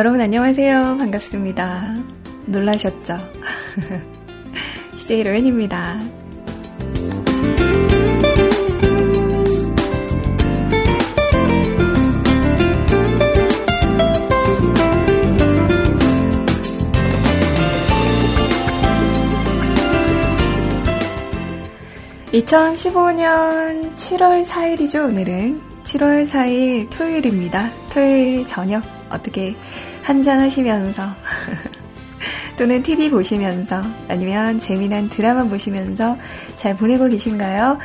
네, 여러분 안녕하세요. 반갑습니다. 놀라셨죠? CJ 로엔입니다. 2015년 7월 4일이죠, 오늘은. 7월 4일 토요일입니다. 토요일 저녁 어떻게 한잔 하시면서 또는 TV 보시면서 아니면 재미난 드라마 보시면서 잘 보내고 계신가요?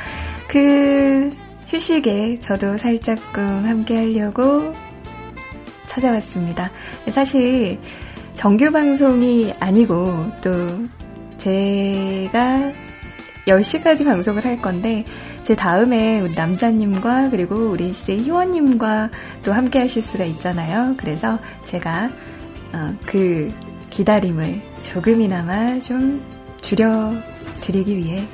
그 휴식에 저도 살짝끔 함께 하려고 찾아왔습니다. 사실 정규 방송이 아니고 또 제가 10시까지 방송을 할 건데 제 다음에 우리 남자님과 그리고 우리 씨 희원님과 또 함께 하실 수가 있잖아요. 그래서 제가 어, 그 기다림을 조금이나마 좀 줄여드리기 위해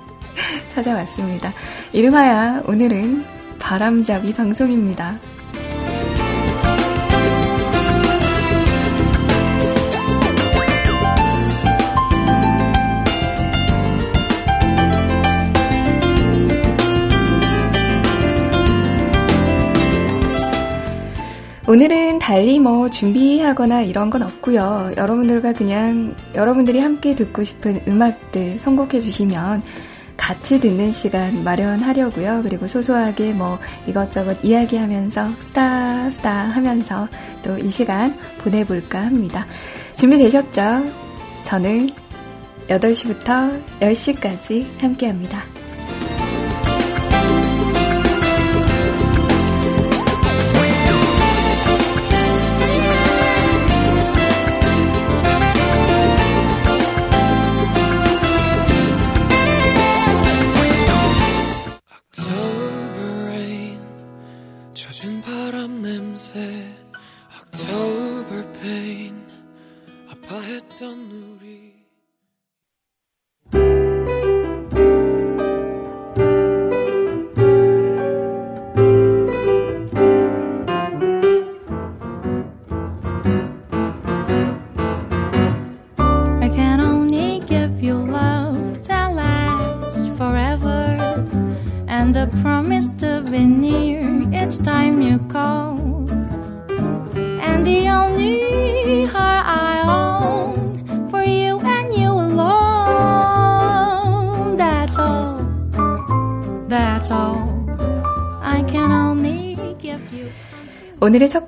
찾아왔습니다. 이름하여 오늘은 바람잡이 방송입니다. 오늘은 달리 뭐 준비하거나 이런 건 없고요. 여러분들과 그냥 여러분들이 함께 듣고 싶은 음악들 선곡해 주시면 같이 듣는 시간 마련하려고요. 그리고 소소하게 뭐 이것저것 이야기하면서 스타 스타 하면서 또 이 시간 보내볼까 합니다. 준비되셨죠? 저는 8시부터 10시까지 함께 합니다.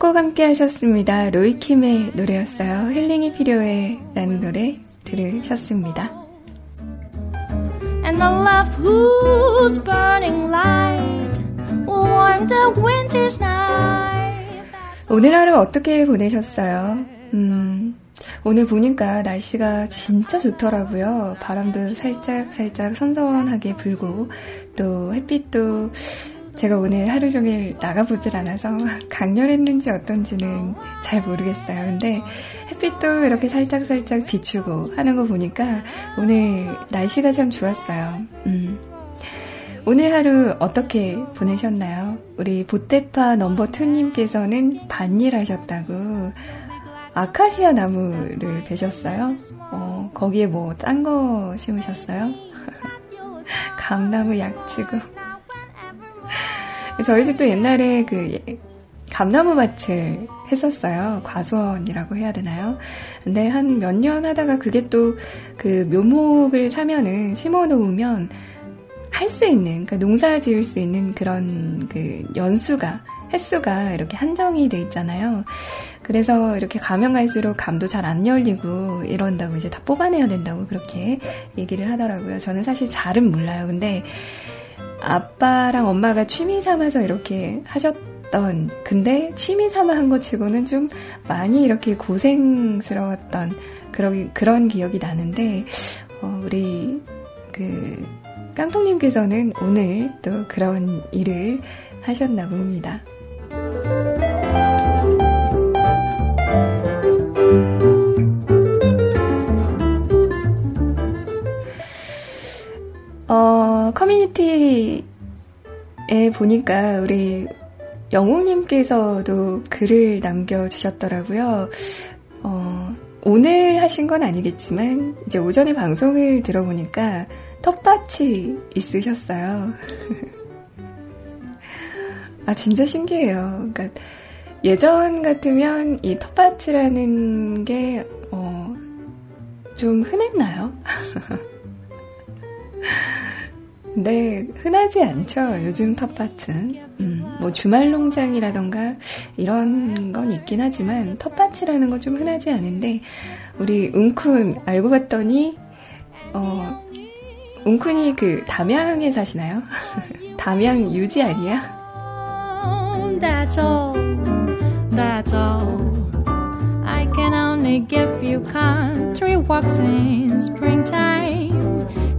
오늘의 첫곡 함께 하셨습니다. 로이킴의 노래였어요. 힐링이 필요해 라는 노래 들으셨습니다. And the love whose burning light will warm the winter's night. 오늘 하루 어떻게 보내셨어요? 음, 오늘 보니까 날씨가 진짜 좋더라고요. 바람도 살짝 살짝 선선하게 불고 또 햇빛도 제가 오늘 하루 종일 나가보질 않아서 강렬했는지 어떤지는 잘 모르겠어요. 근데 햇빛도 이렇게 살짝살짝 비추고 하는 거 보니까 오늘 날씨가 참 좋았어요. 음. 오늘 하루 어떻게 보내셨나요? 우리 보테파 넘버 2님께서는 반일 하셨다고 아카시아 나무를 베셨어요? 어, 거기에 뭐 딴 거 심으셨어요? 감나무 약치고 저희 집도 옛날에 그 예, 감나무 밭을 했었어요. 과수원이라고 해야 되나요? 근데 한 몇 년 하다가 그게 또 그 묘목을 사면은 심어 놓으면 할 수 있는, 그러니까 농사 지을 수 있는 그런 그 연수가, 횟수가 이렇게 한정이 돼 있잖아요. 그래서 이렇게 가면 갈수록 감도 잘 안 열리고 이런다고 이제 다 뽑아내야 된다고 그렇게 얘기를 하더라고요. 저는 사실 잘은 몰라요. 근데 아빠랑 엄마가 취미 삼아서 이렇게 하셨던, 근데 취미 삼아 한 것 치고는 좀 많이 이렇게 고생스러웠던 그런, 그런 기억이 나는데, 어, 우리 그 깡통님께서는 오늘 또 그런 일을 하셨나 봅니다. 어, 커뮤니티에 보니까 우리 영웅님께서도 글을 남겨주셨더라고요. 어, 오늘 하신 건 아니겠지만, 이제 오전에 방송을 들어보니까 텃밭이 있으셨어요. 아, 진짜 신기해요. 그러니까 예전 같으면 이 텃밭이라는 게, 어, 좀 흔했나요? 근데 흔하지 않죠. 요즘 텃밭은. 음, 뭐 주말 농장이라던가 이런 건 있긴 하지만 텃밭이라는 건 좀 흔하지 않은데 우리 웅쿤 알고 봤더니 어 웅쿤이 그 담양에 사시나요? 담양 유지 아니야?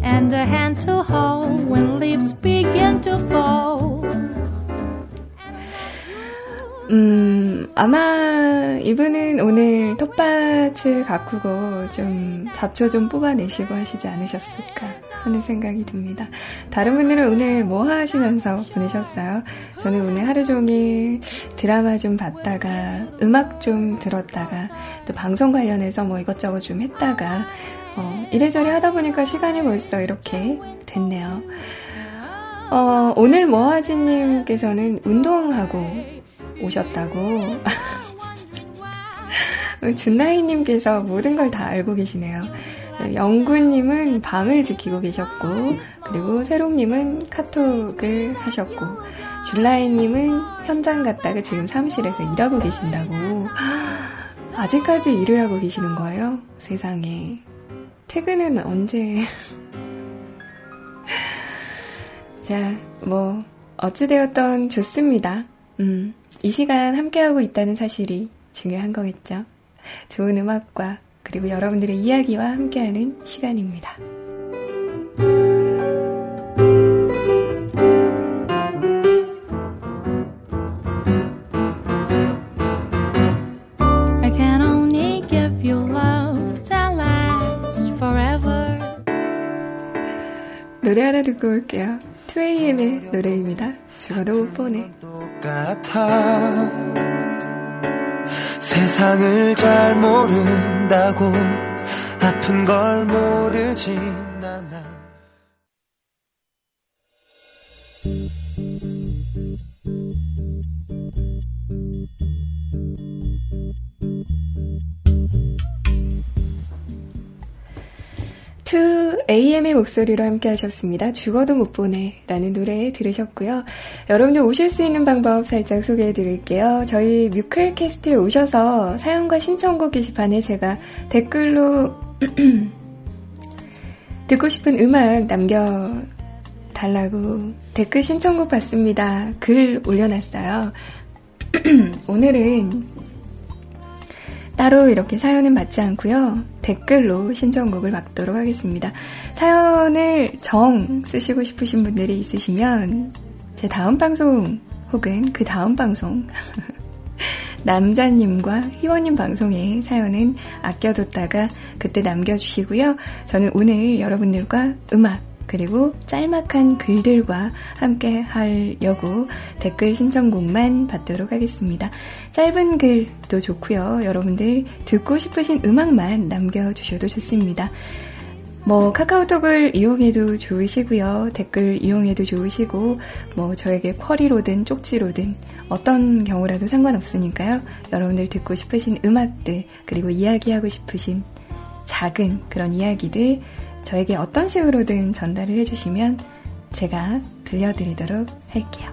And a hand to hold when leaves begin to fall. 음, 아마 이분은 오늘 텃밭을 가꾸고 좀 잡초 좀 뽑아내시고 하시지 않으셨을까 하는 생각이 듭니다. 다른 분들은 오늘 뭐 하시면서 보내셨어요? 저는 오늘 하루 종일 드라마 좀 봤다가 음악 좀 들었다가 또 방송 관련해서 뭐 이것저것 좀 했다가 어, 이래저래 하다 보니까 시간이 벌써 이렇게 됐네요. 어, 오늘 뭐하지님께서는 운동하고 오셨다고. 준나이님께서 모든 걸 다 알고 계시네요. 영구님은 방을 지키고 계셨고, 그리고 세롱님은 카톡을 하셨고, 줄라이님은 현장 갔다가 지금 사무실에서 일하고 계신다고. 아직까지 일을 하고 계시는 거예요? 세상에. 퇴근은 언제? 자, 뭐, 어찌되었던 좋습니다. 음. 이 시간 함께하고 있다는 사실이 중요한 거겠죠. 좋은 음악과 그리고 여러분들의 이야기와 함께하는 시간입니다. 노래 하나 듣고 올게요. 2AM의 노래입니다. 죽어도 못 보내. 같아 세상을 잘 모른다고 아픈 걸 모르진 2AM의 목소리로 함께 하셨습니다. 죽어도 못 보내 라는 노래 들으셨고요. 여러분들 오실 수 있는 방법 살짝 소개해 드릴게요. 저희 뮤클 캐스트에 오셔서 사연과 신청곡 게시판에 제가 댓글로 듣고 싶은 음악 남겨 달라고 댓글 신청곡 받습니다. 글 올려놨어요. 오늘은 따로 이렇게 사연은 받지 않고요. 댓글로 신청곡을 막도록 하겠습니다. 사연을 정 쓰시고 싶으신 분들이 있으시면 제 다음 방송 혹은 그 다음 방송 남자님과 희원님 방송에 사연은 아껴뒀다가 그때 남겨주시고요. 저는 오늘 여러분들과 음악 그리고 짤막한 글들과 함께 하려고 댓글 신청곡만 받도록 하겠습니다. 짧은 글도 좋고요. 여러분들 듣고 싶으신 음악만 남겨주셔도 좋습니다. 뭐 카카오톡을 이용해도 좋으시고요. 댓글 이용해도 좋으시고 뭐 저에게 쿼리로든 쪽지로든 어떤 경우라도 상관없으니까요. 여러분들 듣고 싶으신 음악들 그리고 이야기하고 싶으신 작은 그런 이야기들 저에게 어떤 식으로든 전달을 해주시면 제가 들려드리도록 할게요.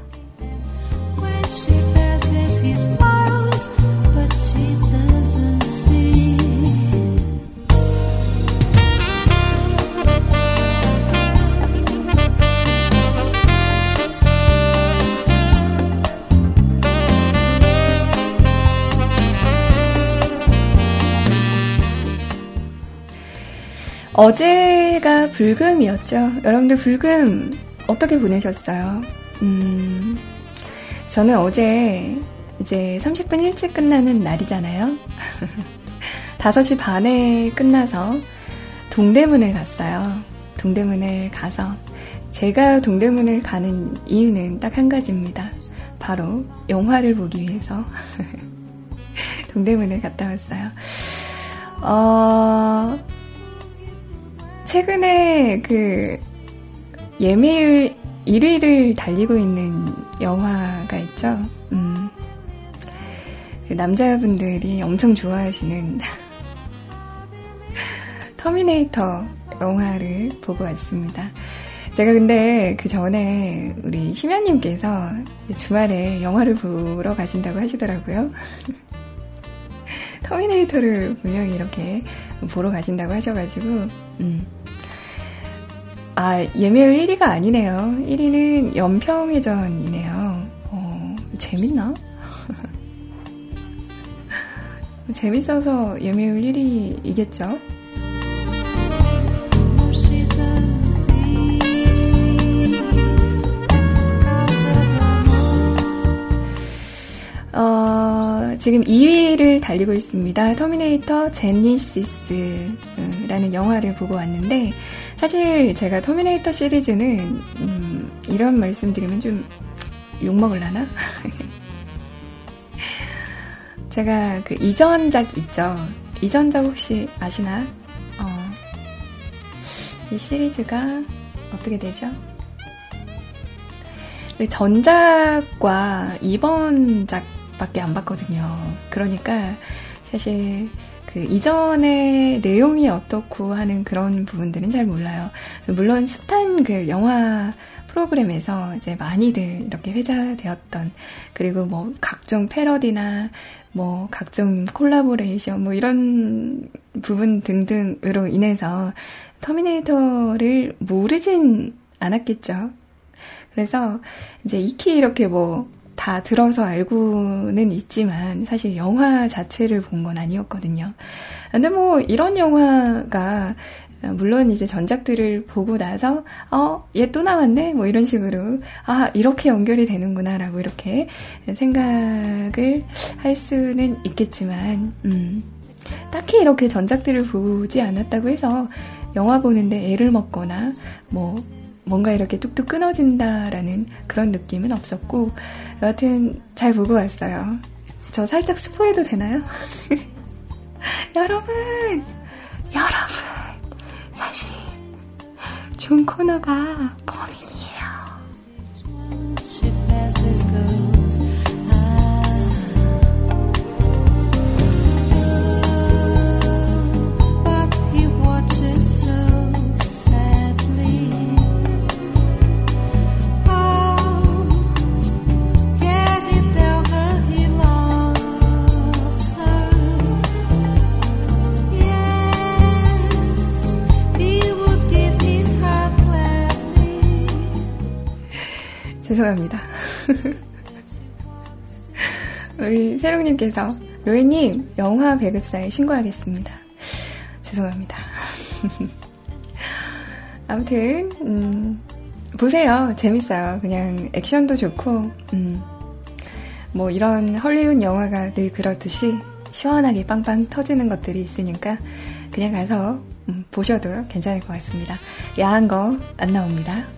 어제가 불금이었죠. 여러분들 불금 어떻게 보내셨어요? 음, 저는 어제 이제 30분 일찍 끝나는 날이잖아요. 5시 반에 끝나서 동대문을 갔어요. 동대문을 가서 제가 동대문을 가는 이유는 딱 한 가지입니다. 바로 영화를 보기 위해서 동대문을 갔다 왔어요. 어, 최근에 그 예매율 1위를 달리고 있는 영화가 있죠. 음, 그 남자분들이 엄청 좋아하시는 터미네이터 영화를 보고 왔습니다. 제가 근데 그 전에 우리 심연님께서 주말에 영화를 보러 가신다고 하시더라고요. 터미네이터를 분명히 이렇게 보러 가신다고 하셔가지고, 음. 아, 예매율 1위가 아니네요. 1위는 연평회전이네요. 어, 재밌나? 재밌어서 예매율 1위이겠죠? 어, 지금 2위를 달리고 있습니다. 터미네이터 제니시스라는 영화를 보고 왔는데, 사실 제가 터미네이터 시리즈는, 음, 이런 말씀 드리면 좀 욕먹을라나? 제가 그 이전작 있죠. 이전작 혹시 아시나? 어, 이 시리즈가 어떻게 되죠? 전작과 이번작 밖에 안 봤거든요. 그러니까 사실 그 이전의 내용이 어떻고 하는 그런 부분들은 잘 몰라요. 물론 스탄 그 영화 프로그램에서 이제 많이들 이렇게 회자되었던 그리고 뭐 각종 패러디나 뭐 각종 콜라보레이션 뭐 이런 부분 등등으로 인해서 터미네이터를 모르진 않았겠죠. 그래서 이제 익히 이렇게 뭐 다 들어서 알고는 있지만 사실 영화 자체를 본 건 아니었거든요. 근데 뭐 이런 영화가 물론 이제 전작들을 보고 나서 어, 얘 또 나왔네? 뭐 이런 식으로 아, 이렇게 연결이 되는구나라고 이렇게 생각을 할 수는 있겠지만 음. 딱히 이렇게 전작들을 보지 않았다고 해서 영화 보는데 애를 먹거나 뭐 뭔가 이렇게 뚝뚝 끊어진다라는 그런 느낌은 없었고, 여하튼 잘 보고 왔어요. 저 살짝 스포해도 되나요? 여러분! 여러분! 사실, 좋은 코너가 범인 죄송합니다. 우리 세롱님께서 로이님 영화 배급사에 신고하겠습니다. 죄송합니다. 아무튼 음, 보세요. 재밌어요. 그냥 액션도 좋고 음, 뭐 이런 헐리우드 영화가 늘 그렇듯이 시원하게 빵빵 터지는 것들이 있으니까 그냥 가서 음, 보셔도 괜찮을 것 같습니다. 야한 거 안 나옵니다.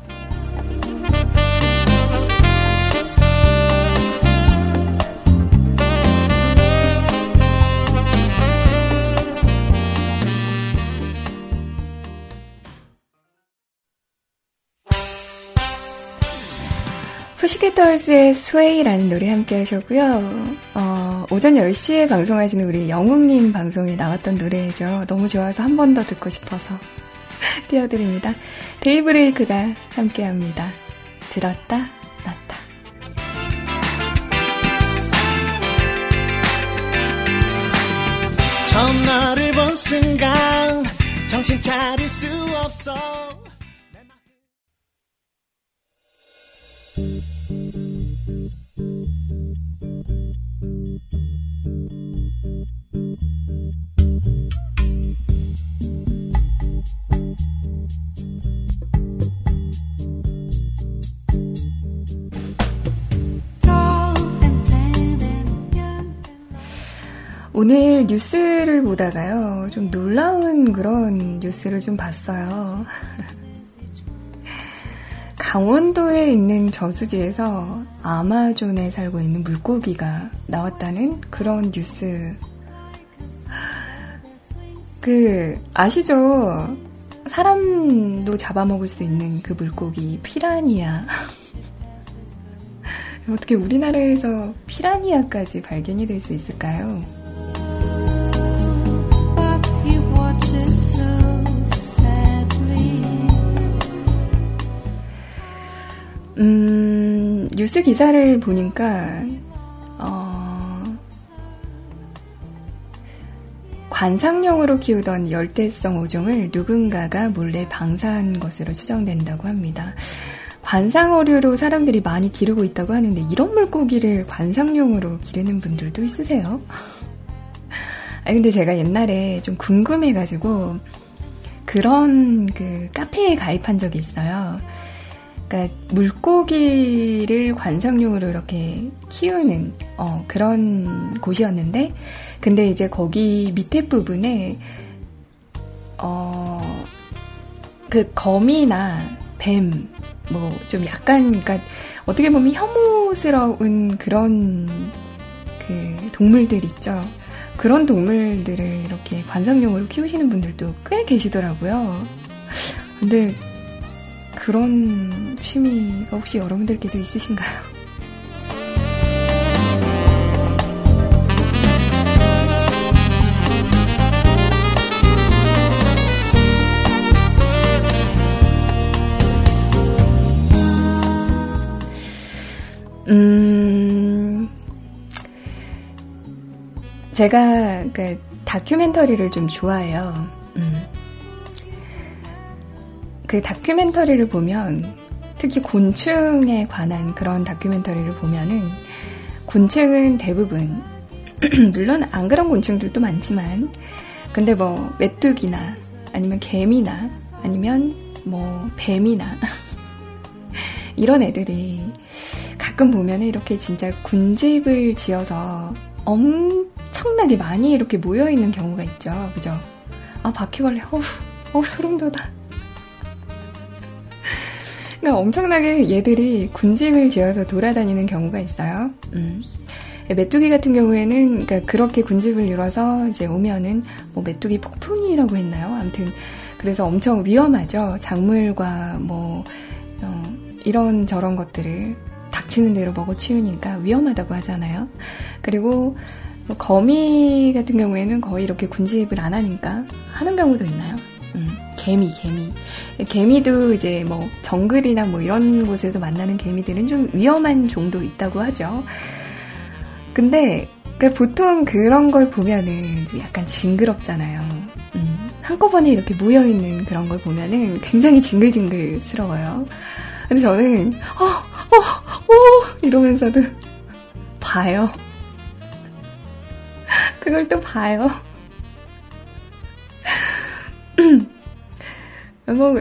푸시켓dols의 스웨이라는 노래 함께 하셨고요. 어, 오전 10시에 방송하시는 우리 영웅님 방송에 나왔던 노래죠. 너무 좋아서 한 번 더 듣고 싶어서 띄워드립니다. 데이브레이크가 함께 합니다. 들었다, 놨다. 처음 너를 본 순간 정신 차릴 수 없어 오늘 뉴스를 보다가요, 좀 놀라운 그런 뉴스를 좀 봤어요. 강원도에 있는 저수지에서 아마존에 살고 있는 물고기가 나왔다는 그런 뉴스. 그, 아시죠? 사람도 잡아먹을 수 있는 그 물고기, 피라니아. 어떻게 우리나라에서 피라니아까지 발견이 될 수 있을까요? 음, 뉴스 기사를 보니까, 어, 관상용으로 키우던 열대성 오종을 누군가가 몰래 방사한 것으로 추정된다고 합니다. 관상어류로 사람들이 많이 기르고 있다고 하는데 이런 물고기를 관상용으로 기르는 분들도 있으세요? 아 근데 제가 옛날에 좀 궁금해가지고 그런 그 카페에 가입한 적이 있어요. 그러니까 물고기를 관상용으로 이렇게 키우는 어, 그런 곳이었는데, 근데 이제 거기 밑에 부분에 어, 그 거미나 뱀, 뭐 좀 약간 그러니까 어떻게 보면 혐오스러운 그런 그 동물들 있죠. 그런 동물들을 이렇게 관상용으로 키우시는 분들도 꽤 계시더라고요. 근데 그런 취미가 혹시 여러분들께도 있으신가요? 음, 제가 그 다큐멘터리를 좀 좋아해요. 음. 그 다큐멘터리를 보면 특히 곤충에 관한 그런 다큐멘터리를 보면은 곤충은 대부분 물론 안 그런 곤충들도 많지만 근데 뭐 메뚜기나 아니면 개미나 아니면 뭐 뱀이나 이런 애들이 가끔 보면 이렇게 진짜 군집을 지어서 엄청나게 많이 이렇게 모여 있는 경우가 있죠. 그죠? 아, 바퀴벌레, 어우, 어우, 소름 돋아. 그러니까 엄청나게 얘들이 군집을 지어서 돌아다니는 경우가 있어요. 음. 메뚜기 같은 경우에는 그러니까 그렇게 군집을 이뤄서 이제 오면은 뭐 메뚜기 폭풍이라고 했나요? 아무튼 그래서 엄청 위험하죠. 작물과 뭐 어, 이런 저런 것들을 닥치는 대로 먹어 치우니까 위험하다고 하잖아요. 그리고 거미 같은 경우에는 거의 이렇게 군집을 안 하니까 하는 경우도 있나요? 음. 개미, 개미. 개미도 이제 뭐 정글이나 뭐 이런 곳에서 만나는 개미들은 좀 위험한 종도 있다고 하죠. 근데 그러니까 보통 그런 걸 보면은 좀 약간 징그럽잖아요. 음, 한꺼번에 이렇게 모여있는 그런 걸 보면은 굉장히 징글징글스러워요. 근데 저는, 어, 어, 어, 이러면서도 봐요. 그걸 또 봐요. 뭐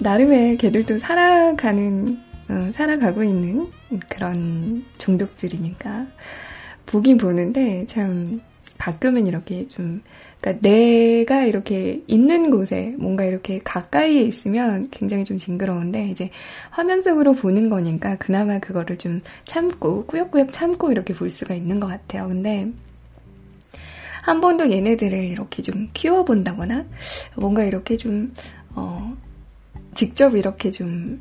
나름의 걔들도 살아가는 어, 살아가고 있는 그런 종족들이니까 보긴 보는데 참 가끔은 이렇게 좀 그러니까 내가 이렇게 있는 곳에 뭔가 이렇게 가까이에 있으면 굉장히 좀 징그러운데 이제 화면 속으로 보는 거니까 그나마 그거를 좀 참고 꾸역꾸역 참고 이렇게 볼 수가 있는 것 같아요. 근데 한 번도 얘네들을 이렇게 좀 키워본다거나 뭔가 이렇게 좀 어, 직접 이렇게 좀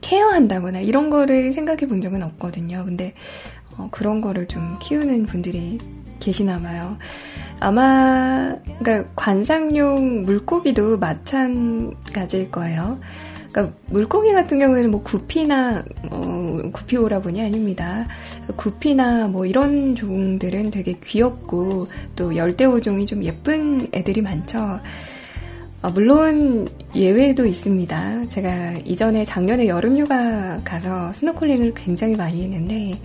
케어한다거나 이런 거를 생각해 본 적은 없거든요. 근데 어, 그런 거를 좀 키우는 분들이 계시나 봐요. 아마 그러니까 관상용 물고기도 마찬가지일 거예요. 그러니까 물고기 같은 경우에는 뭐 구피나 어, 구피 오라보니 아닙니다. 구피나 뭐 이런 종들은 되게 귀엽고 또 열대어종이 좀 예쁜 애들이 많죠. 어, 물론 예외도 있습니다. 제가 이전에 작년에 여름 휴가 가서 스노클링을 굉장히 많이 했는데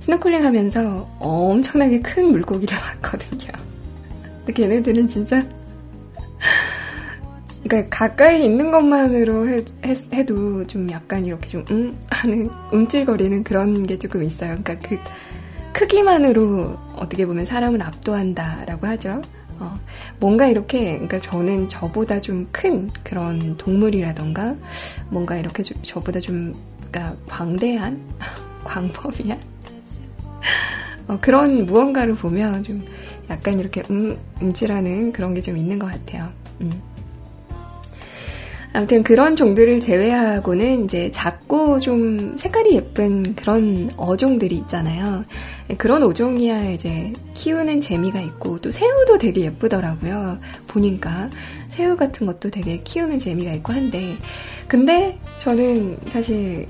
스노클링 하면서 엄청나게 큰 물고기를 봤거든요. 근데 걔네들은 진짜 그러니까 가까이 있는 것만으로 해, 해도 좀 약간 이렇게 좀 음 하는 움찔거리는 그런 게 조금 있어요. 그러니까 그 크기만으로 어떻게 보면 사람을 압도한다라고 하죠. 어, 뭔가 이렇게, 그러니까 저는 저보다 좀 큰 그런 동물이라던가, 뭔가 이렇게 저, 저보다 좀, 그러니까 광대한? 광범위한? 어, 그런 무언가를 보면 좀 약간 이렇게 음, 음질하는 그런 게 좀 있는 것 같아요. 음. 아무튼 그런 종들을 제외하고는 이제 작고 좀 색깔이 예쁜 그런 어종들이 있잖아요. 그런 어종이야 이제 키우는 재미가 있고 또 새우도 되게 예쁘더라고요. 보니까 새우 같은 것도 되게 키우는 재미가 있고 한데 근데 저는 사실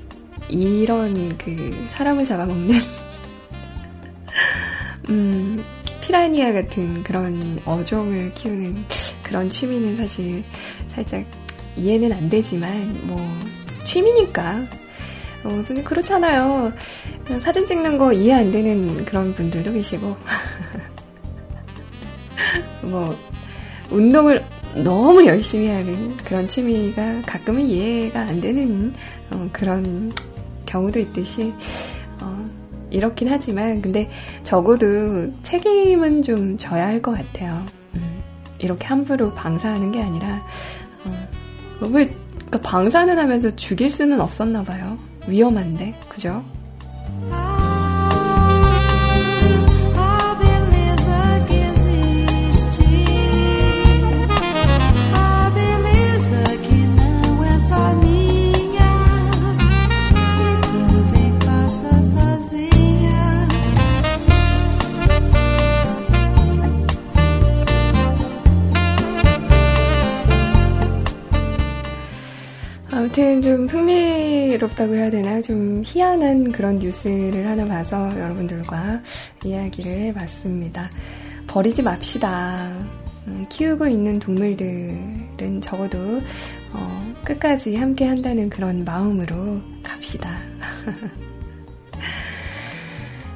이런 그 사람을 잡아먹는 음 피라니아 같은 그런 어종을 키우는 그런 취미는 사실 살짝 이해는 안 되지만 뭐 취미니까 어, 근데 그렇잖아요. 사진 찍는 거 이해 안 되는 그런 분들도 계시고 뭐 운동을 너무 열심히 하는 그런 취미가 가끔은 이해가 안 되는 어, 그런 경우도 있듯이 어, 이렇긴 하지만 근데 적어도 책임은 좀 져야 할 것 같아요. 음, 이렇게 함부로 방사하는 게 아니라 어, 왜 그러니까 방사는 하면서 죽일 수는 없었나 봐요. 위험한데, 그죠? 아무튼 좀 흥미롭다고 해야 되나? 좀 희한한 그런 뉴스를 하나 봐서 여러분들과 이야기를 해봤습니다. 버리지 맙시다. 음, 키우고 있는 동물들은 적어도 어, 끝까지 함께 한다는 그런 마음으로 갑시다.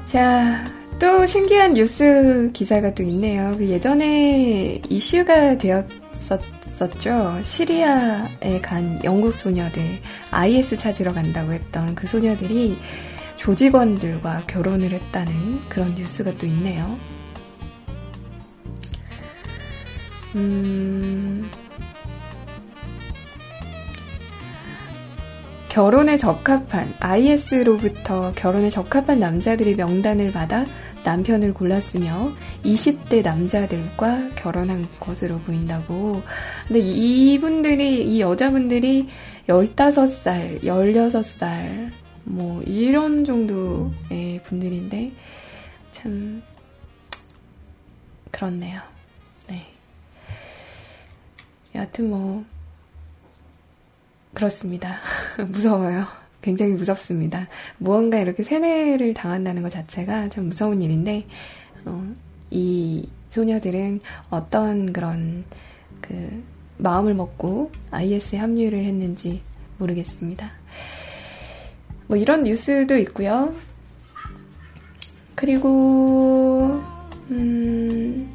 자, 또 신기한 뉴스 기사가 또 있네요. 그 예전에 이슈가 되었었 있었죠. 시리아에 간 영국 소녀들, IS 찾으러 간다고 했던 그 소녀들이 조직원들과 결혼을 했다는 그런 뉴스가 또 있네요. 음, 결혼에 적합한, IS로부터 결혼에 적합한 남자들의 명단을 받아 남편을 골랐으며 20대 남자들과 결혼한 것으로 보인다고. 근데 이분들이, 이 여자분들이 15살, 16살, 뭐, 이런 정도의 분들인데, 참, 그렇네요. 네. 여하튼 뭐, 그렇습니다. 무서워요. 굉장히 무섭습니다. 무언가 이렇게 세뇌를 당한다는 것 자체가 참 무서운 일인데, 어, 이 소녀들은 어떤 그런 그 마음을 먹고 IS에 합류를 했는지 모르겠습니다. 뭐 이런 뉴스도 있고요. 그리고 음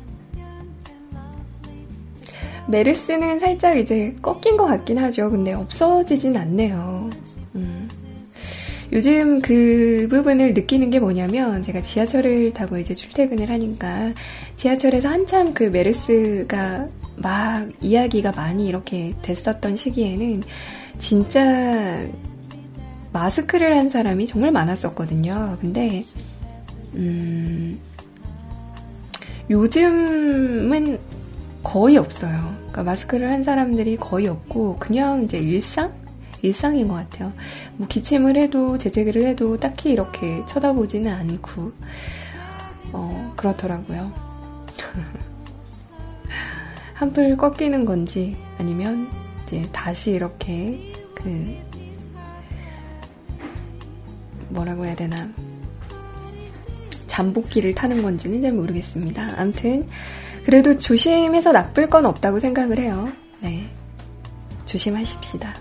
메르스는 살짝 이제 꺾인 것 같긴 하죠. 근데 없어지진 않네요. 음. 요즘 그 부분을 느끼는 게 뭐냐면 제가 지하철을 타고 이제 출퇴근을 하니까 지하철에서 한참 그 메르스가 막 이야기가 많이 이렇게 됐었던 시기에는 진짜 마스크를 한 사람이 정말 많았었거든요. 근데 음 요즘은 거의 없어요. 그러니까 마스크를 한 사람들이 거의 없고 그냥 이제 일상 일상인 것 같아요. 뭐 기침을 해도 재채기를 해도 딱히 이렇게 쳐다보지는 않고 어, 그렇더라고요. 한풀 꺾이는 건지 아니면 이제 다시 이렇게 그 뭐라고 해야 되나 잠복기를 타는 건지는 잘 모르겠습니다. 암튼 그래도 조심해서 나쁠 건 없다고 생각을 해요. 네. 조심하십시다.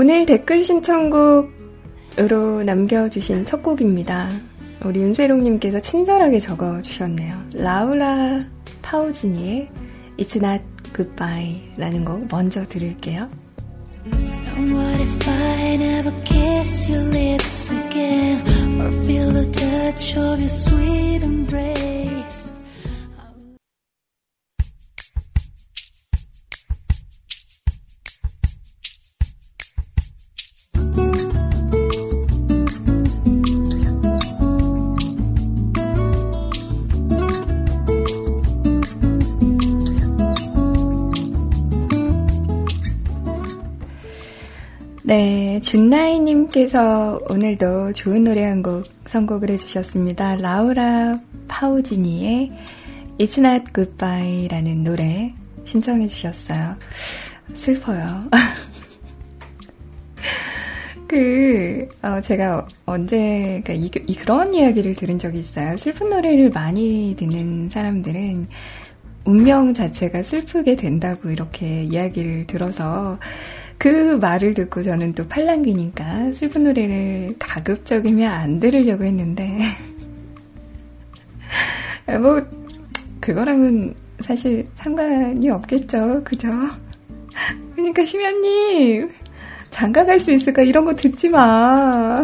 오늘 댓글 신청곡으로 남겨주신 첫 곡입니다. 우리 윤세롱님께서 친절하게 적어주셨네요. 라우라 파우지니의 It's Not Goodbye 라는 곡 먼저 들을게요. What if I never kiss your lips again or feel the touch of your sweet embrace? 네, 준나이님께서 오늘도 좋은 노래 한 곡 선곡을 해주셨습니다. 라우라 파우지니의 It's Not Goodbye 라는 노래 신청해 주셨어요. 슬퍼요. 그, 어, 제가 언제, 그러니까 이, 이, 그런 이야기를 들은 적이 있어요. 슬픈 노래를 많이 듣는 사람들은 운명 자체가 슬프게 된다고 이렇게 이야기를 들어서 그 말을 듣고 저는 또 팔랑귀니까 슬픈 노래를 가급적이면 안 들으려고 했는데, 뭐, 그거랑은 사실 상관이 없겠죠. 그죠? 그러니까 심연님, 장가 갈 수 있을까? 이런 거 듣지 마.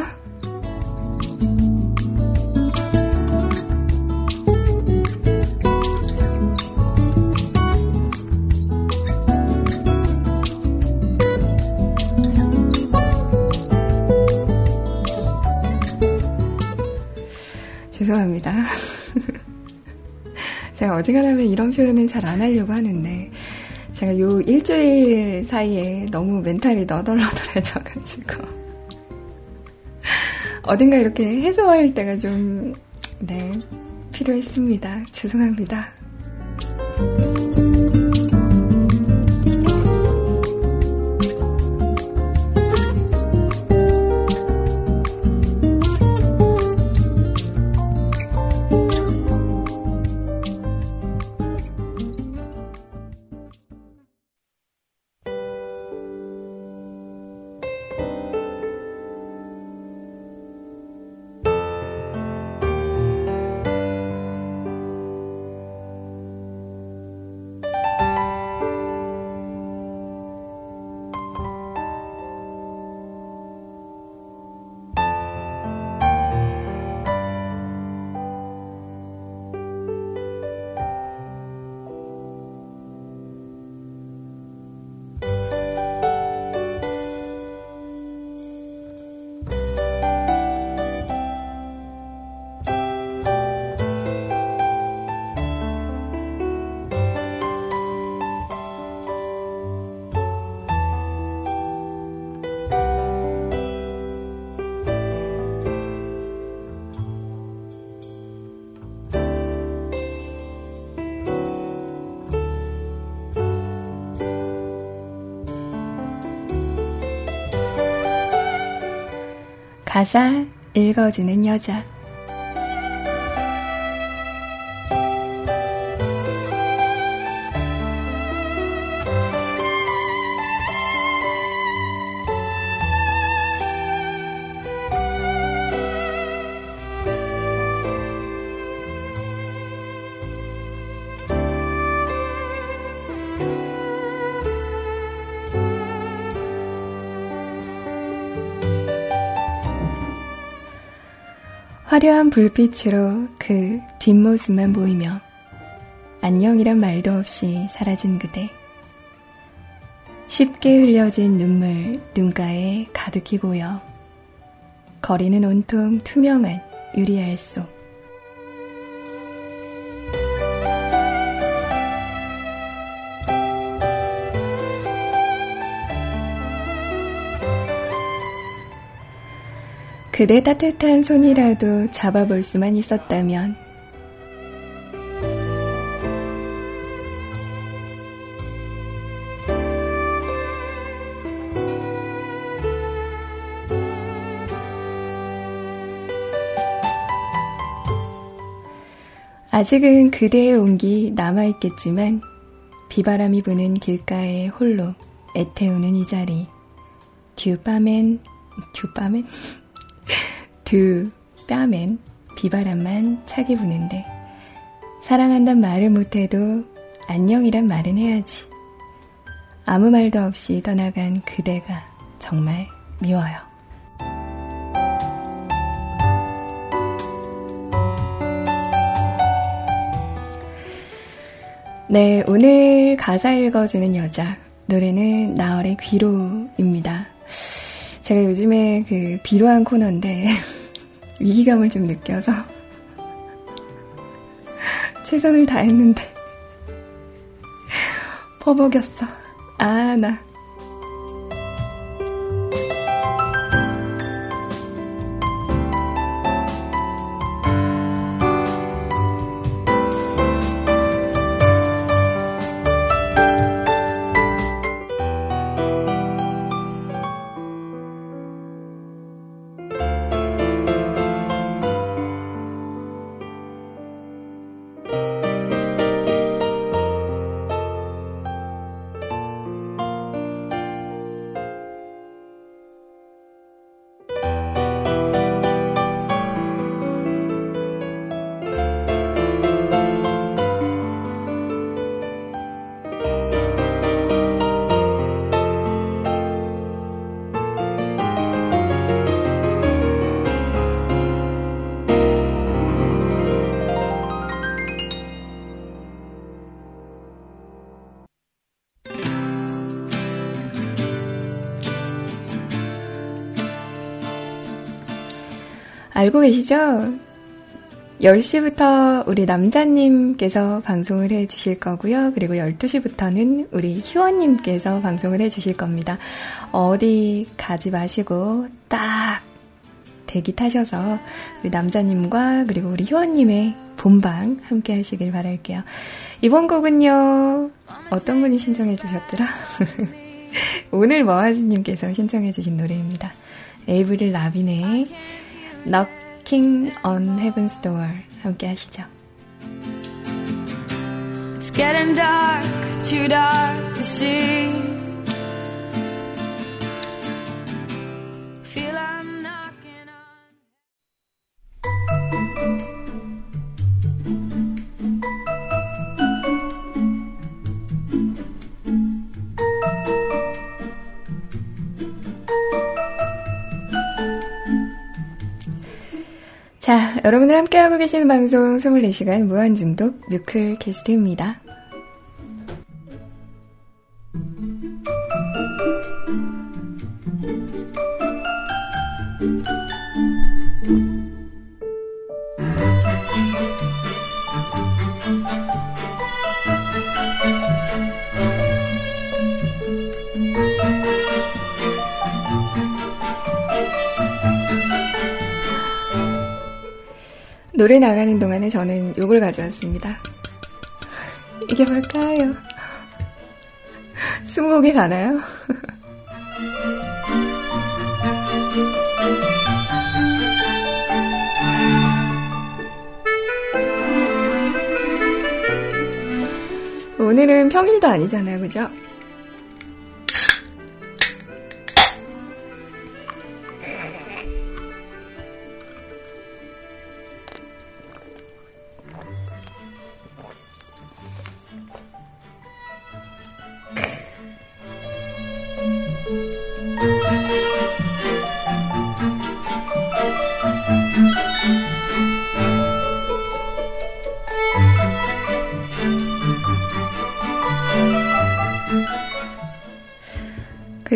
죄송합니다. 제가 어지간하면 이런 표현은 잘 안 하려고 하는데, 제가 요 일주일 사이에 너무 멘탈이 너덜너덜해져가지고, 어딘가 이렇게 해소할 때가 좀, 네, 필요했습니다. 죄송합니다. 가사 읽어주는 여자 화려한 불빛으로 그 뒷모습만 보이며 안녕이란 말도 없이 사라진 그대. 쉽게 흘려진 눈물 눈가에 가득히 고여 거리는 온통 투명한 유리알 속. 그대 따뜻한 손이라도 잡아볼 수만 있었다면 아직은 그대의 온기 남아있겠지만 비바람이 부는 길가에 홀로 애태우는 이 자리 듀빠맨, 듀빠맨? 두, 뺨엔 비바람만 차게 부는데 사랑한단 말을 못해도 안녕이란 말은 해야지. 아무 말도 없이 떠나간 그대가 정말 미워요. 네, 오늘 가사 읽어주는 여자. 노래는 나얼의 귀로입니다. 제가 요즘에 그 비로한 코너인데 위기감을 좀 느껴서 최선을 다했는데 버벅였어. 아, 나. 알고 계시죠? 10시부터 우리 남자님께서 방송을 해 주실 거고요. 그리고 12시부터는 우리 희원님께서 방송을 해 주실 겁니다. 어디 가지 마시고 딱 대기 타셔서 우리 남자님과 그리고 우리 희원님의 본방 함께 하시길 바랄게요. 이번 곡은요, 어떤 분이 신청해 주셨더라? 오늘 머하즈님께서 신청해 주신 노래입니다. 에이브릴 라빈의 Knocking on Heaven's Door 함께 하시죠. It's getting dark, too dark to see. 여러분들 함께하고 계시는 방송 24시간 무한중독 뮤클캐스트입니다. 노래 나가는 동안에 저는 욕을 가져왔습니다. 이게 뭘까요? 스무곡이 가나요? 오늘은 평일도 아니잖아요, 그죠?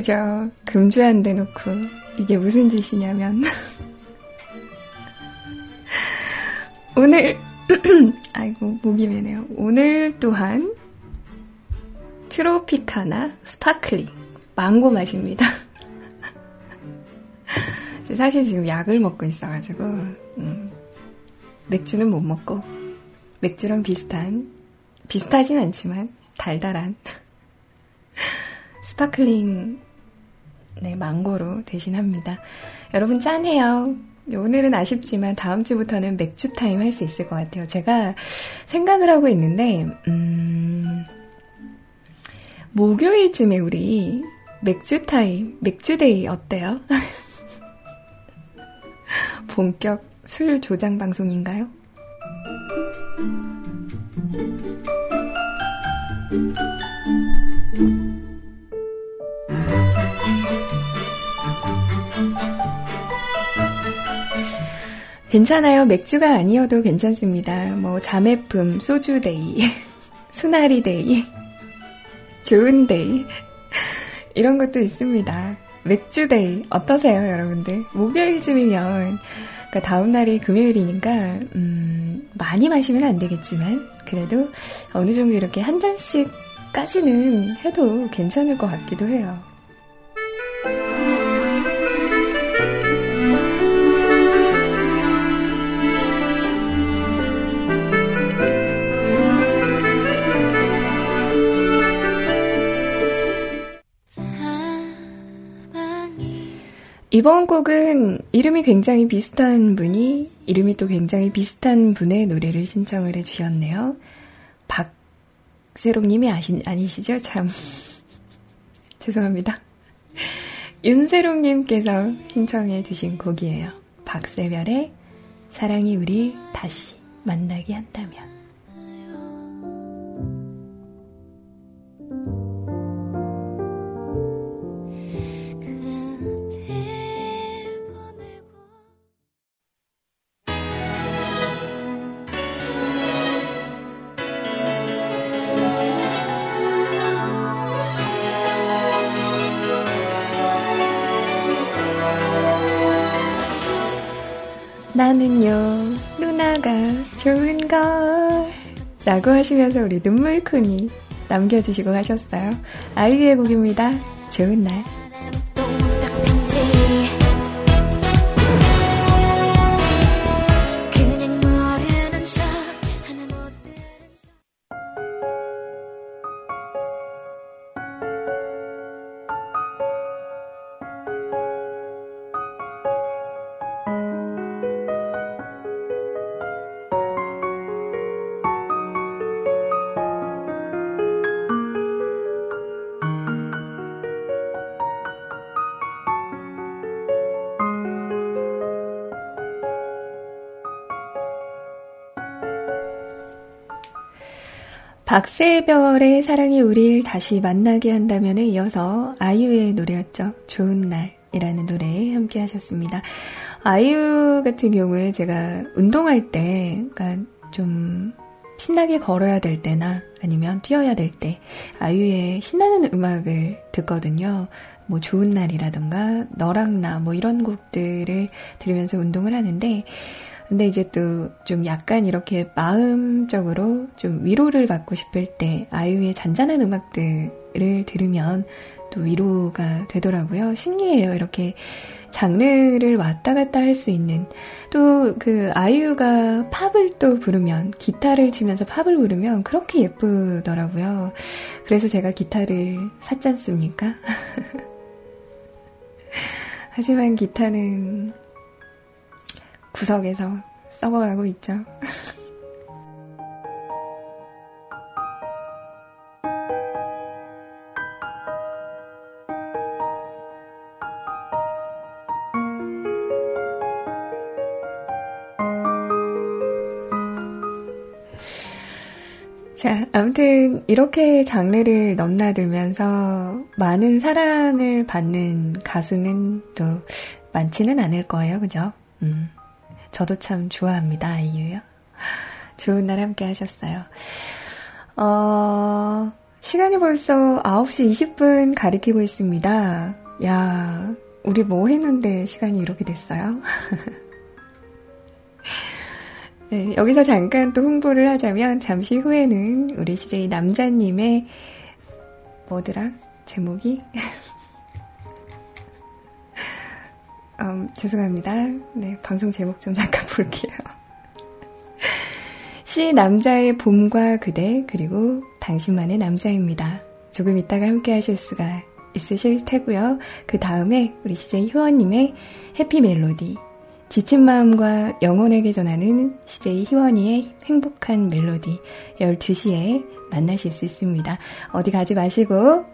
그죠. 금주한대 놓고 이게 무슨 짓이냐면 오늘 아이고 목이 메네요. 오늘 또한 트로피카나 스파클링 망고 맛입니다. 사실 지금 약을 먹고 있어가지고 음, 맥주는 못 먹고 맥주랑 비슷한 비슷하진 않지만 달달한 스파클링 네, 망고로 대신합니다. 여러분 짠해요. 오늘은 아쉽지만 다음 주부터는 맥주 타임 할 수 있을 것 같아요. 제가 생각을 하고 있는데, 음, 목요일쯤에 우리 맥주 타임, 맥주데이 어때요? 본격 술 조장 방송인가요? 괜찮아요. 맥주가 아니어도 괜찮습니다. 뭐, 자매품, 소주데이, 순하리데이, 좋은데이, 이런 것도 있습니다. 맥주데이, 어떠세요, 여러분들? 목요일쯤이면, 그러니까 다음 날이 금요일이니까, 음, 많이 마시면 안 되겠지만, 그래도 어느 정도 이렇게 한 잔씩까지는 해도 괜찮을 것 같기도 해요. 이번 곡은 이름이 굉장히 비슷한 분이 이름이 또 굉장히 비슷한 분의 노래를 신청을 해주셨네요. 박세롱님이 아시, 아니시죠? 참. 죄송합니다. 윤세롱님께서 신청해 주신 곡이에요. 박세별의 사랑이 우리 다시 만나게 한다면. 나는요, 누나가 좋은 걸. 라고 하시면서 우리 눈물쿤이 남겨주시고 가셨어요. 아이유의 곡입니다. 좋은 날. 박세별의 사랑이 우리를 다시 만나게 한다면에 이어서 아이유의 노래였죠. 좋은 날이라는 노래 함께 하셨습니다. 아이유 같은 경우에 제가 운동할 때, 그러니까 좀 신나게 걸어야 될 때나 아니면 뛰어야 될 때 아이유의 신나는 음악을 듣거든요. 뭐 좋은 날이라던가 너랑 나 뭐 이런 곡들을 들으면서 운동을 하는데 근데 이제 또 좀 약간 이렇게 마음적으로 좀 위로를 받고 싶을 때 아이유의 잔잔한 음악들을 들으면 또 위로가 되더라고요. 신기해요. 이렇게 장르를 왔다 갔다 할 수 있는 또 그 아이유가 팝을 또 부르면 기타를 치면서 팝을 부르면 그렇게 예쁘더라고요. 그래서 제가 기타를 샀지 않습니까? 하지만 기타는 구석에서 썩어가고 있죠. 자, 아무튼 이렇게 장르를 넘나들면서 많은 사랑을 받는 가수는 또 많지는 않을 거예요. 그죠? 음. 저도 참 좋아합니다, 아이유요. 좋은 날 함께 하셨어요. 어, 시간이 벌써 9시 20분 가리키고 있습니다. 야, 우리 뭐 했는데 시간이 이렇게 됐어요? 네, 여기서 잠깐 또 홍보를 하자면 잠시 후에는 우리 CJ 남자님의 뭐더라? 제목이? 음, 죄송합니다. 네, 방송 제목 좀 잠깐 볼게요. 시 남자의 봄과 그대 그리고 당신만의 남자입니다. 조금 있다가 함께 하실 수가 있으실 테고요. 그 다음에 우리 CJ 효원님의 해피 멜로디 지친 마음과 영혼에게 전하는 CJ 희원이의 행복한 멜로디 12시에 만나실 수 있습니다. 어디 가지 마시고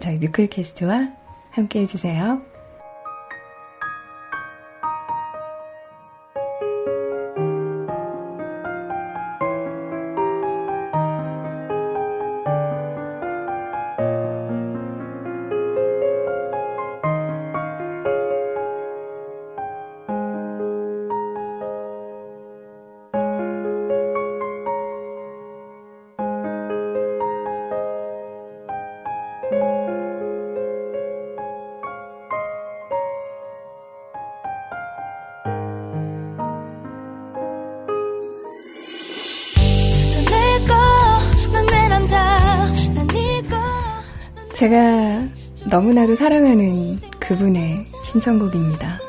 저희 뮤클캐스트와 함께 해주세요. 제가 너무나도 사랑하는 그분의 신청곡입니다.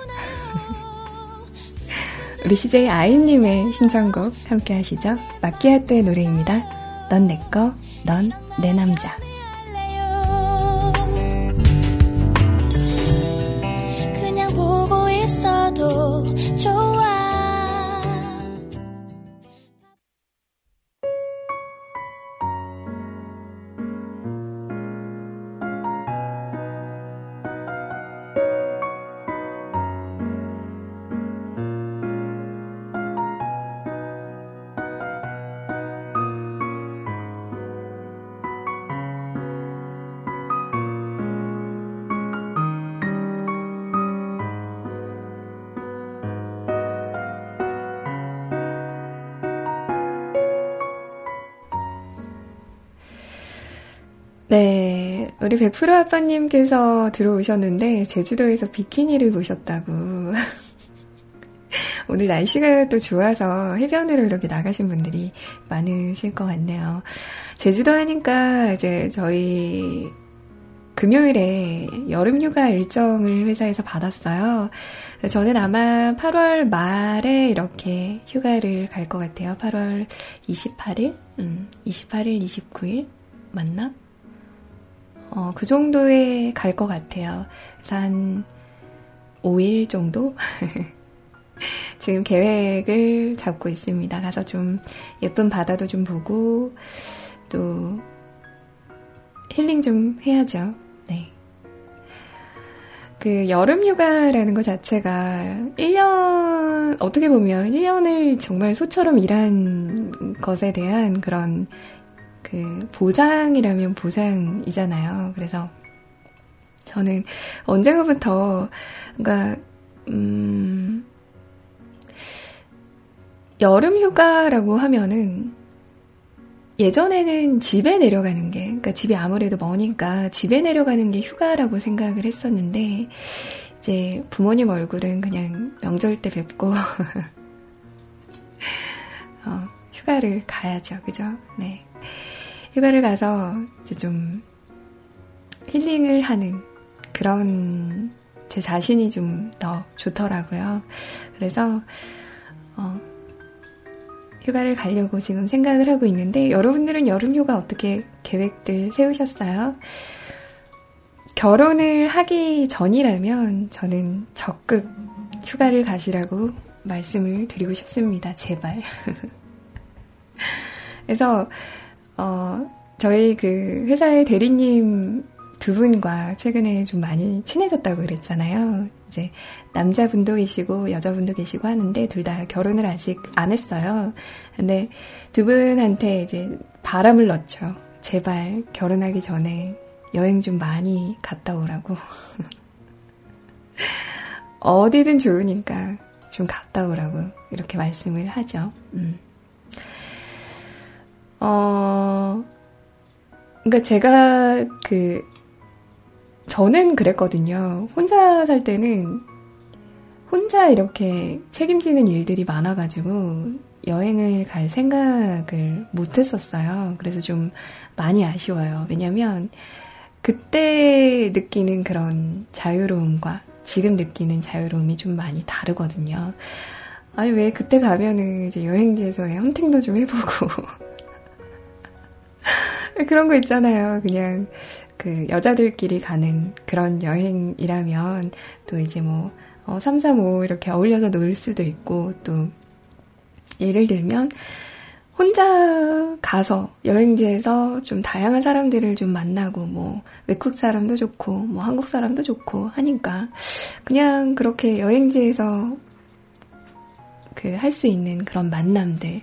우리 CJ 아이님의 신청곡 함께 하시죠. 마키아토의 노래입니다. 넌내 거, 넌내 남자. 우리 백프로 아빠님께서 들어오셨는데 제주도에서 비키니를 보셨다고. 오늘 날씨가 또 좋아서 해변으로 이렇게 나가신 분들이 많으실 것 같네요. 제주도 하니까 이제 저희 금요일에 여름휴가 일정을 회사에서 받았어요. 저는 아마 8월 말에 이렇게 휴가를 갈 것 같아요. 8월 28일? 음, 28일, 29일? 맞나? 어, 그 정도에 갈 것 같아요. 한 5일 정도? 지금 계획을 잡고 있습니다. 가서 좀 예쁜 바다도 좀 보고, 또 힐링 좀 해야죠. 네. 그 여름 휴가라는 것 자체가 1년, 어떻게 보면 1년을 정말 소처럼 일한 것에 대한 그런 그 보상이라면 보상이잖아요. 그래서 저는 언젠가부터 그러니까 음 여름 휴가라고 하면은 예전에는 집에 내려가는 게, 그러니까 집이 아무래도 머니까 집에 내려가는 게 휴가라고 생각을 했었는데, 이제 부모님 얼굴은 그냥 명절 때 뵙고, 어, 휴가를 가야죠. 그죠? 네. 휴가를 가서 이제 좀 힐링을 하는 그런 제 자신이 좀 더 좋더라고요. 그래서 어, 휴가를 가려고 지금 생각을 하고 있는데 여러분들은 여름 휴가 어떻게 계획들 세우셨어요? 결혼을 하기 전이라면 저는 적극 휴가를 가시라고 말씀을 드리고 싶습니다. 제발. 그래서 어, 저희 그 회사의 대리님 두 분과 최근에 좀 많이 친해졌다고 그랬잖아요. 이제 남자분도 계시고 여자분도 계시고 하는데 둘 다 결혼을 아직 안 했어요. 근데 두 분한테 이제 바람을 넣죠. 제발 결혼하기 전에 여행 좀 많이 갔다 오라고. 어디든 좋으니까 좀 갔다 오라고 이렇게 말씀을 하죠. 음. 어, 그러니까 제가 그, 저는 그랬거든요. 혼자 살 때는 혼자 이렇게 책임지는 일들이 많아가지고 여행을 갈 생각을 못 했었어요. 그래서 좀 많이 아쉬워요. 왜냐면 그때 느끼는 그런 자유로움과 지금 느끼는 자유로움이 좀 많이 다르거든요. 아니, 왜 그때 가면은 이제 여행지에서 헌팅도 좀 해보고, 그런 거 있잖아요. 그냥 그 여자들끼리 가는 그런 여행이라면 또 이제 뭐 어, 335 이렇게 어울려서 놀 수도 있고 또 예를 들면 혼자 가서 여행지에서 좀 다양한 사람들을 좀 만나고 뭐 외국 사람도 좋고 뭐 한국 사람도 좋고 하니까 그냥 그렇게 여행지에서 그 할 수 있는 그런 만남들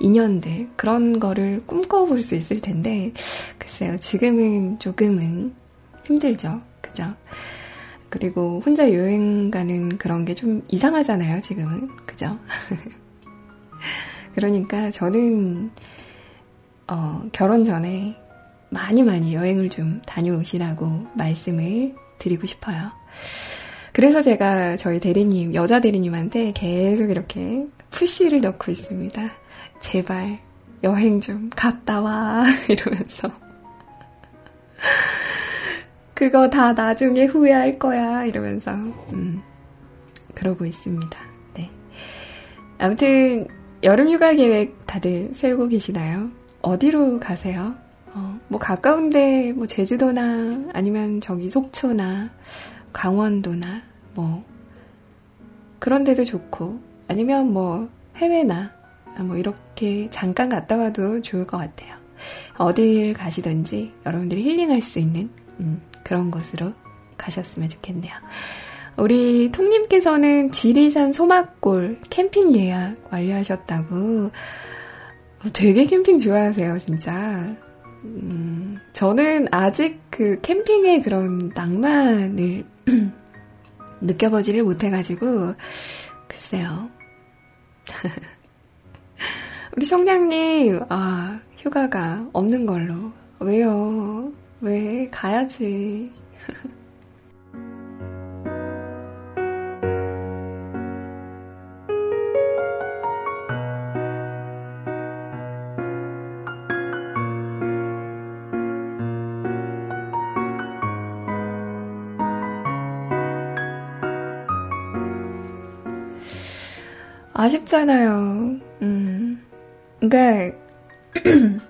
인연들 그런 거를 꿈꿔볼 수 있을 텐데 글쎄요 지금은 조금은 힘들죠 그죠 그리고 혼자 여행 가는 그런 게 좀 이상하잖아요 지금은 그죠 그러니까 저는 어, 결혼 전에 많이 많이 여행을 좀 다녀오시라고 말씀을 드리고 싶어요. 그래서 제가 저희 대리님, 여자 대리님한테 계속 이렇게 푸시를 넣고 있습니다. 제발 여행 좀 갔다 와 이러면서 그거 다 나중에 후회할 거야 이러면서 음, 그러고 있습니다. 네. 아무튼 여름 휴가 계획 다들 세우고 계시나요? 어디로 가세요? 어, 뭐 가까운데 뭐 제주도나 아니면 저기 속초나 강원도나 뭐 그런 데도 좋고 아니면 뭐 해외나 뭐 이렇게 잠깐 갔다 와도 좋을 것 같아요. 어딜 가시든지 여러분들이 힐링할 수 있는 음, 그런 곳으로 가셨으면 좋겠네요. 우리 통님께서는 지리산 소막골 캠핑 예약 완료하셨다고 되게 캠핑 좋아하세요, 진짜. 음, 저는 아직 그 캠핑의 그런 낭만을 느껴보지를 못해가지고, 글쎄요. 우리 성냥님, 아, 휴가가 없는 걸로. 왜요? 왜? 가야지. 아쉽잖아요. 음. 그러니까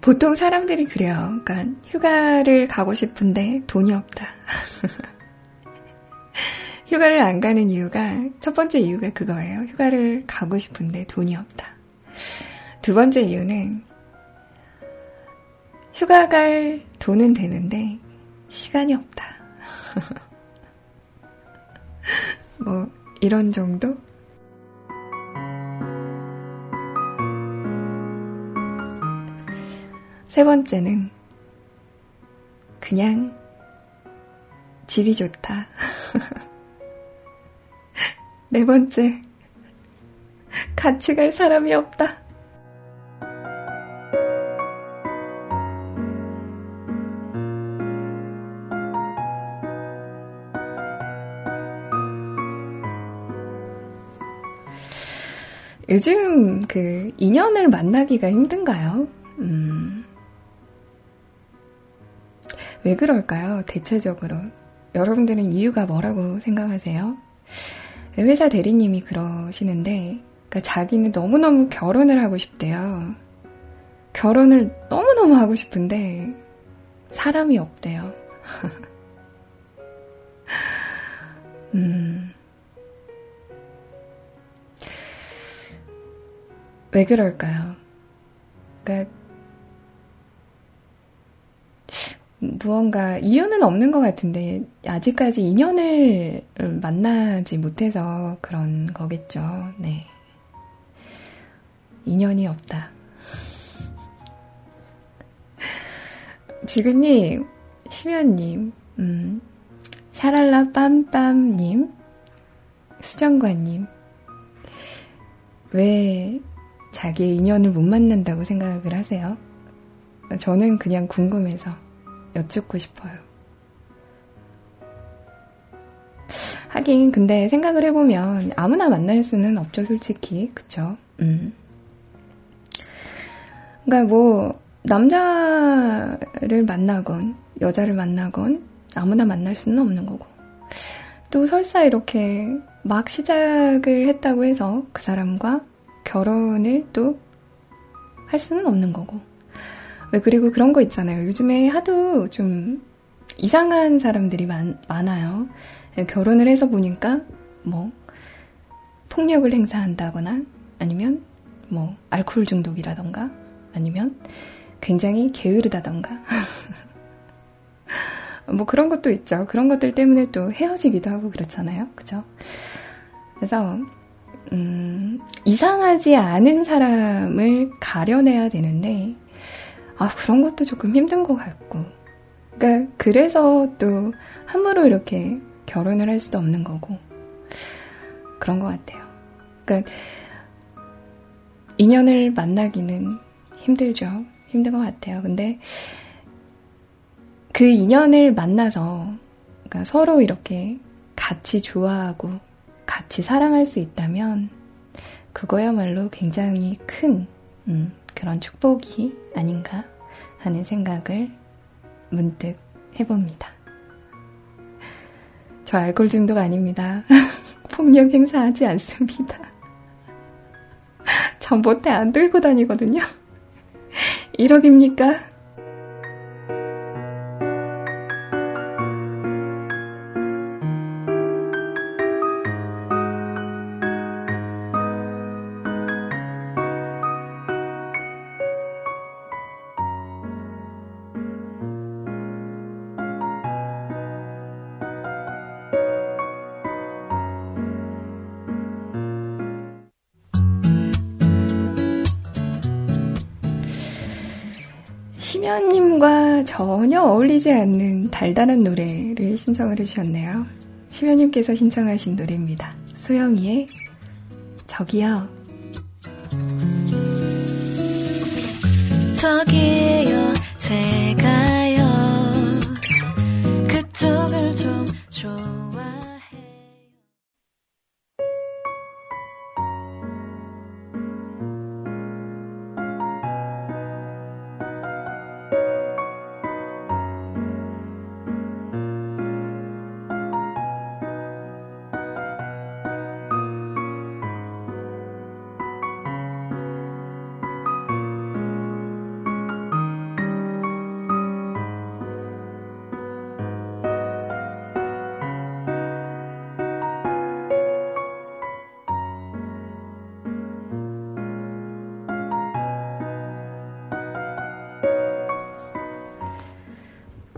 보통 사람들이 그래요. 그러니까 휴가를 가고 싶은데 돈이 없다. 휴가를 안 가는 이유가 첫 번째 이유가 그거예요. 휴가를 가고 싶은데 돈이 없다. 두 번째 이유는 휴가 갈 돈은 되는데 시간이 없다. 뭐 이런 정도? 세 번째는 그냥 집이 좋다. 네 번째, 같이 갈 사람이 없다. 요즘 그 인연을 만나기가 힘든가요? 왜 그럴까요? 대체적으로. 여러분들은 이유가 뭐라고 생각하세요? 회사 대리님이 그러시는데, 그러니까 자기는 너무너무 결혼을 하고 싶대요. 결혼을 너무너무 하고 싶은데, 사람이 없대요. 음. 왜 그럴까요? 그러니까 무언가 이유는 없는 것 같은데 아직까지 인연을 만나지 못해서 그런 거겠죠. 네. 인연이 없다. 지근님, 심연님, 음, 샤랄라 빰빰님, 수정관님, 왜 자기의 인연을 못 만난다고 생각을 하세요? 저는 그냥 궁금해서 여쭙고 싶어요. 하긴 근데 생각을 해보면 아무나 만날 수는 없죠, 솔직히. 그쵸? 음. 그러니까 뭐 남자를 만나건 여자를 만나건 아무나 만날 수는 없는 거고. 또 설사 이렇게 막 시작을 했다고 해서 그 사람과 결혼을 또 할 수는 없는 거고. 왜 그리고 그런 거 있잖아요. 요즘에 하도 좀 이상한 사람들이 많, 많아요. 결혼을 해서 보니까 뭐 폭력을 행사한다거나 아니면 뭐, 알코올 중독이라던가, 아니면 굉장히 게으르다던가. 뭐 그런 것도 있죠. 그런 것들 때문에 또 헤어지기도 하고 그렇잖아요. 그죠? 그래서, 음, 이상하지 않은 사람을 가려내야 되는데, 아, 그런 것도 조금 힘든 것 같고. 그러니까, 그래서 또 함부로 이렇게 결혼을 할 수도 없는 거고. 그런 것 같아요. 그러니까, 인연을 만나기는 힘들죠. 힘든 것 같아요. 근데, 그 인연을 만나서, 그러니까 서로 이렇게 같이 좋아하고, 같이 사랑할 수 있다면, 그거야말로 굉장히 큰, 음, 그런 축복이 아닌가 하는 생각을 문득 해봅니다. 저 알코올 중독 아닙니다. 폭력 행사하지 않습니다. 전 못해 안 들고 다니거든요. 1억입니까? 전혀 어울리지 않는 달달한 노래를 신청을 해주셨네요. 심연님께서 신청하신 노래입니다. 소영이의 저기요. 저기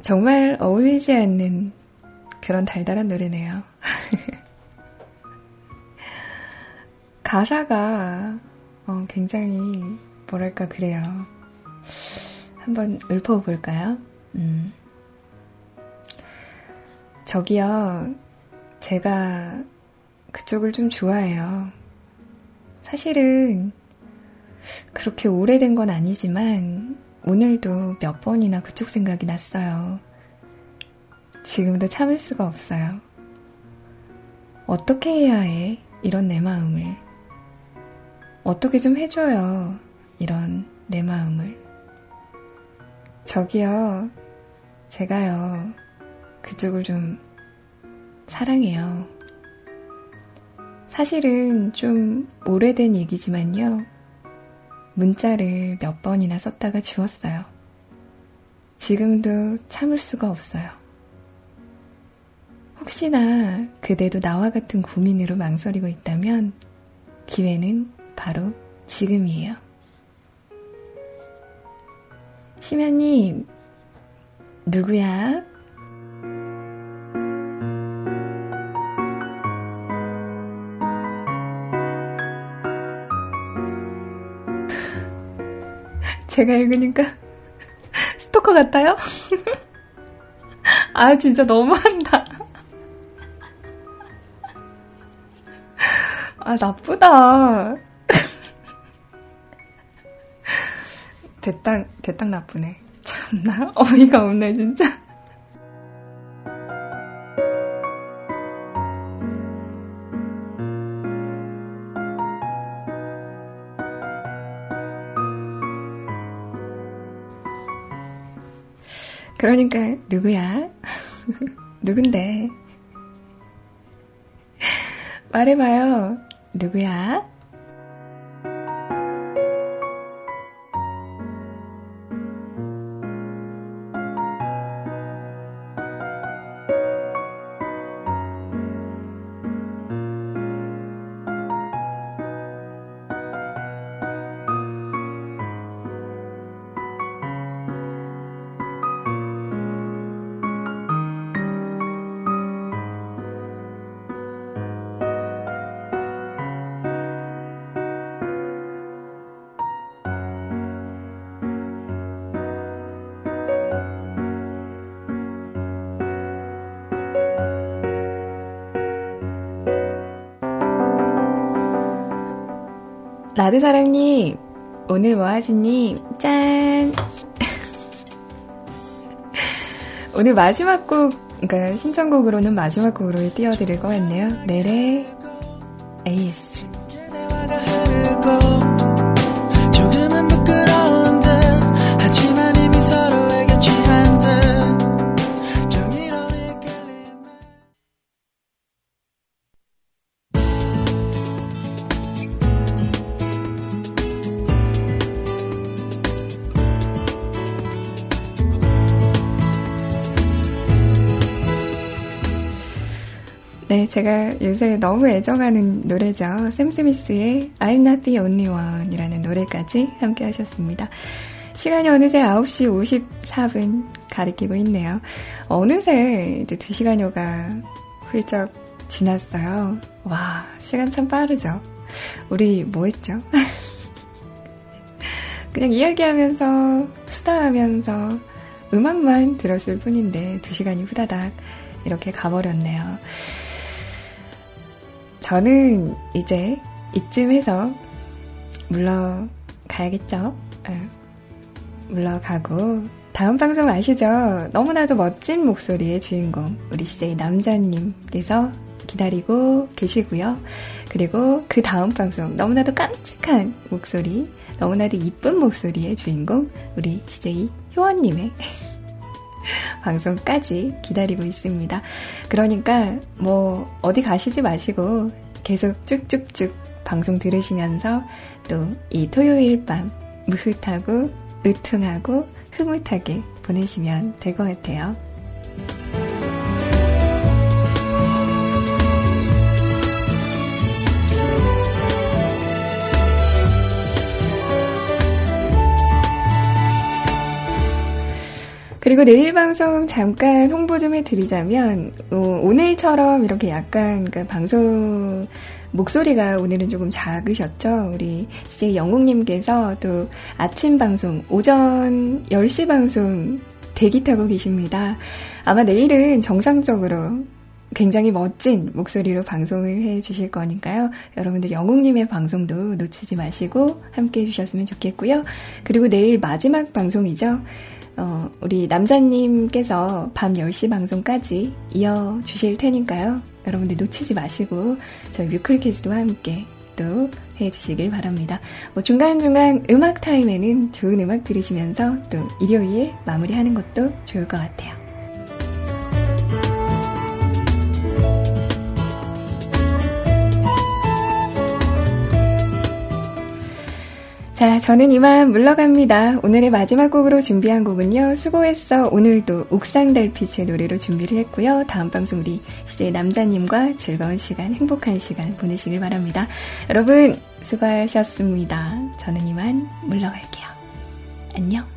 정말 어울리지 않는 그런 달달한 노래네요. 가사가 어, 굉장히 뭐랄까 그래요. 한번 읊어볼까요? 음. 저기요, 제가 그쪽을 좀 좋아해요. 사실은 그렇게 오래된 건 아니지만 오늘도 몇 번이나 그쪽 생각이 났어요. 지금도 참을 수가 없어요. 어떻게 해야 해? 이런 내 마음을. 어떻게 좀 해줘요. 이런 내 마음을. 저기요. 제가요. 그쪽을 좀 사랑해요. 사실은 좀 오래된 얘기지만요. 문자를 몇 번이나 썼다가 지웠어요. 지금도 참을 수가 없어요. 혹시나 그대도 나와 같은 고민으로 망설이고 있다면 기회는 바로 지금이에요. 심연님, 누구야? 제가 읽으니까 스토커 같아요? 아, 진짜 너무한다. 아, 나쁘다. 대땅, 대땅 나쁘네. 참나, 어이가 없네, 진짜. 그러니까 누구야? 누군데? 말해봐요. 누구야? 라드사랑님, 오늘 뭐하시니? 짠! 오늘 마지막 곡, 그러니까 신청곡으로는 마지막 곡으로 띄워드릴 것 같네요. 내래 AS. 네, 제가 요새 너무 애정하는 노래죠. 샘 스미스의 I'm Not the Only One 이라는 노래까지 함께 하셨습니다. 시간이 어느새 9시 54분 가리키고 있네요. 어느새 이제 2시간여가 훌쩍 지났어요. 와, 시간 참 빠르죠? 우리 뭐 했죠? 그냥 이야기하면서, 수다하면서, 음악만 들었을 뿐인데, 2시간이 후다닥 이렇게 가버렸네요. 저는 이제 이쯤에서 물러가야겠죠? 네. 물러가고 다음 방송 아시죠? 너무나도 멋진 목소리의 주인공 우리 CJ 남자님께서 기다리고 계시고요. 그리고 그 다음 방송 너무나도 깜찍한 목소리, 너무나도 이쁜 목소리의 주인공 우리 CJ 효원님의 방송까지 기다리고 있습니다. 그러니까 뭐 어디 가시지 마시고 계속 쭉쭉쭉 방송 들으시면서 또 이 토요일 밤 무흐하고 으퉁하고 흐뭇하게 보내시면 될 것 같아요. 그리고 내일 방송 잠깐 홍보 좀 해드리자면 어, 오늘처럼 이렇게 약간 그러니까 방송 목소리가 오늘은 조금 작으셨죠? 우리 CJ 영웅님께서 또 아침 방송 오전 10시 방송 대기 타고 계십니다. 아마 내일은 정상적으로 굉장히 멋진 목소리로 방송을 해 주실 거니까요. 여러분들 영웅님의 방송도 놓치지 마시고 함께 해 주셨으면 좋겠고요. 그리고 내일 마지막 방송이죠. 어, 우리 남자님께서 밤 10시 방송까지 이어주실 테니까요. 여러분들 놓치지 마시고 저희 뮤클캐스트와 함께 또 해주시길 바랍니다. 뭐 중간중간 음악 타임에는 좋은 음악 들으시면서 또 일요일 마무리하는 것도 좋을 것 같아요. 자, 저는 이만 물러갑니다. 오늘의 마지막 곡으로 준비한 곡은요. 수고했어. 오늘도 옥상 달빛의 노래로 준비를 했고요. 다음 방송 우리 시제 남자님과 즐거운 시간, 행복한 시간 보내시길 바랍니다. 여러분, 수고하셨습니다. 저는 이만 물러갈게요. 안녕.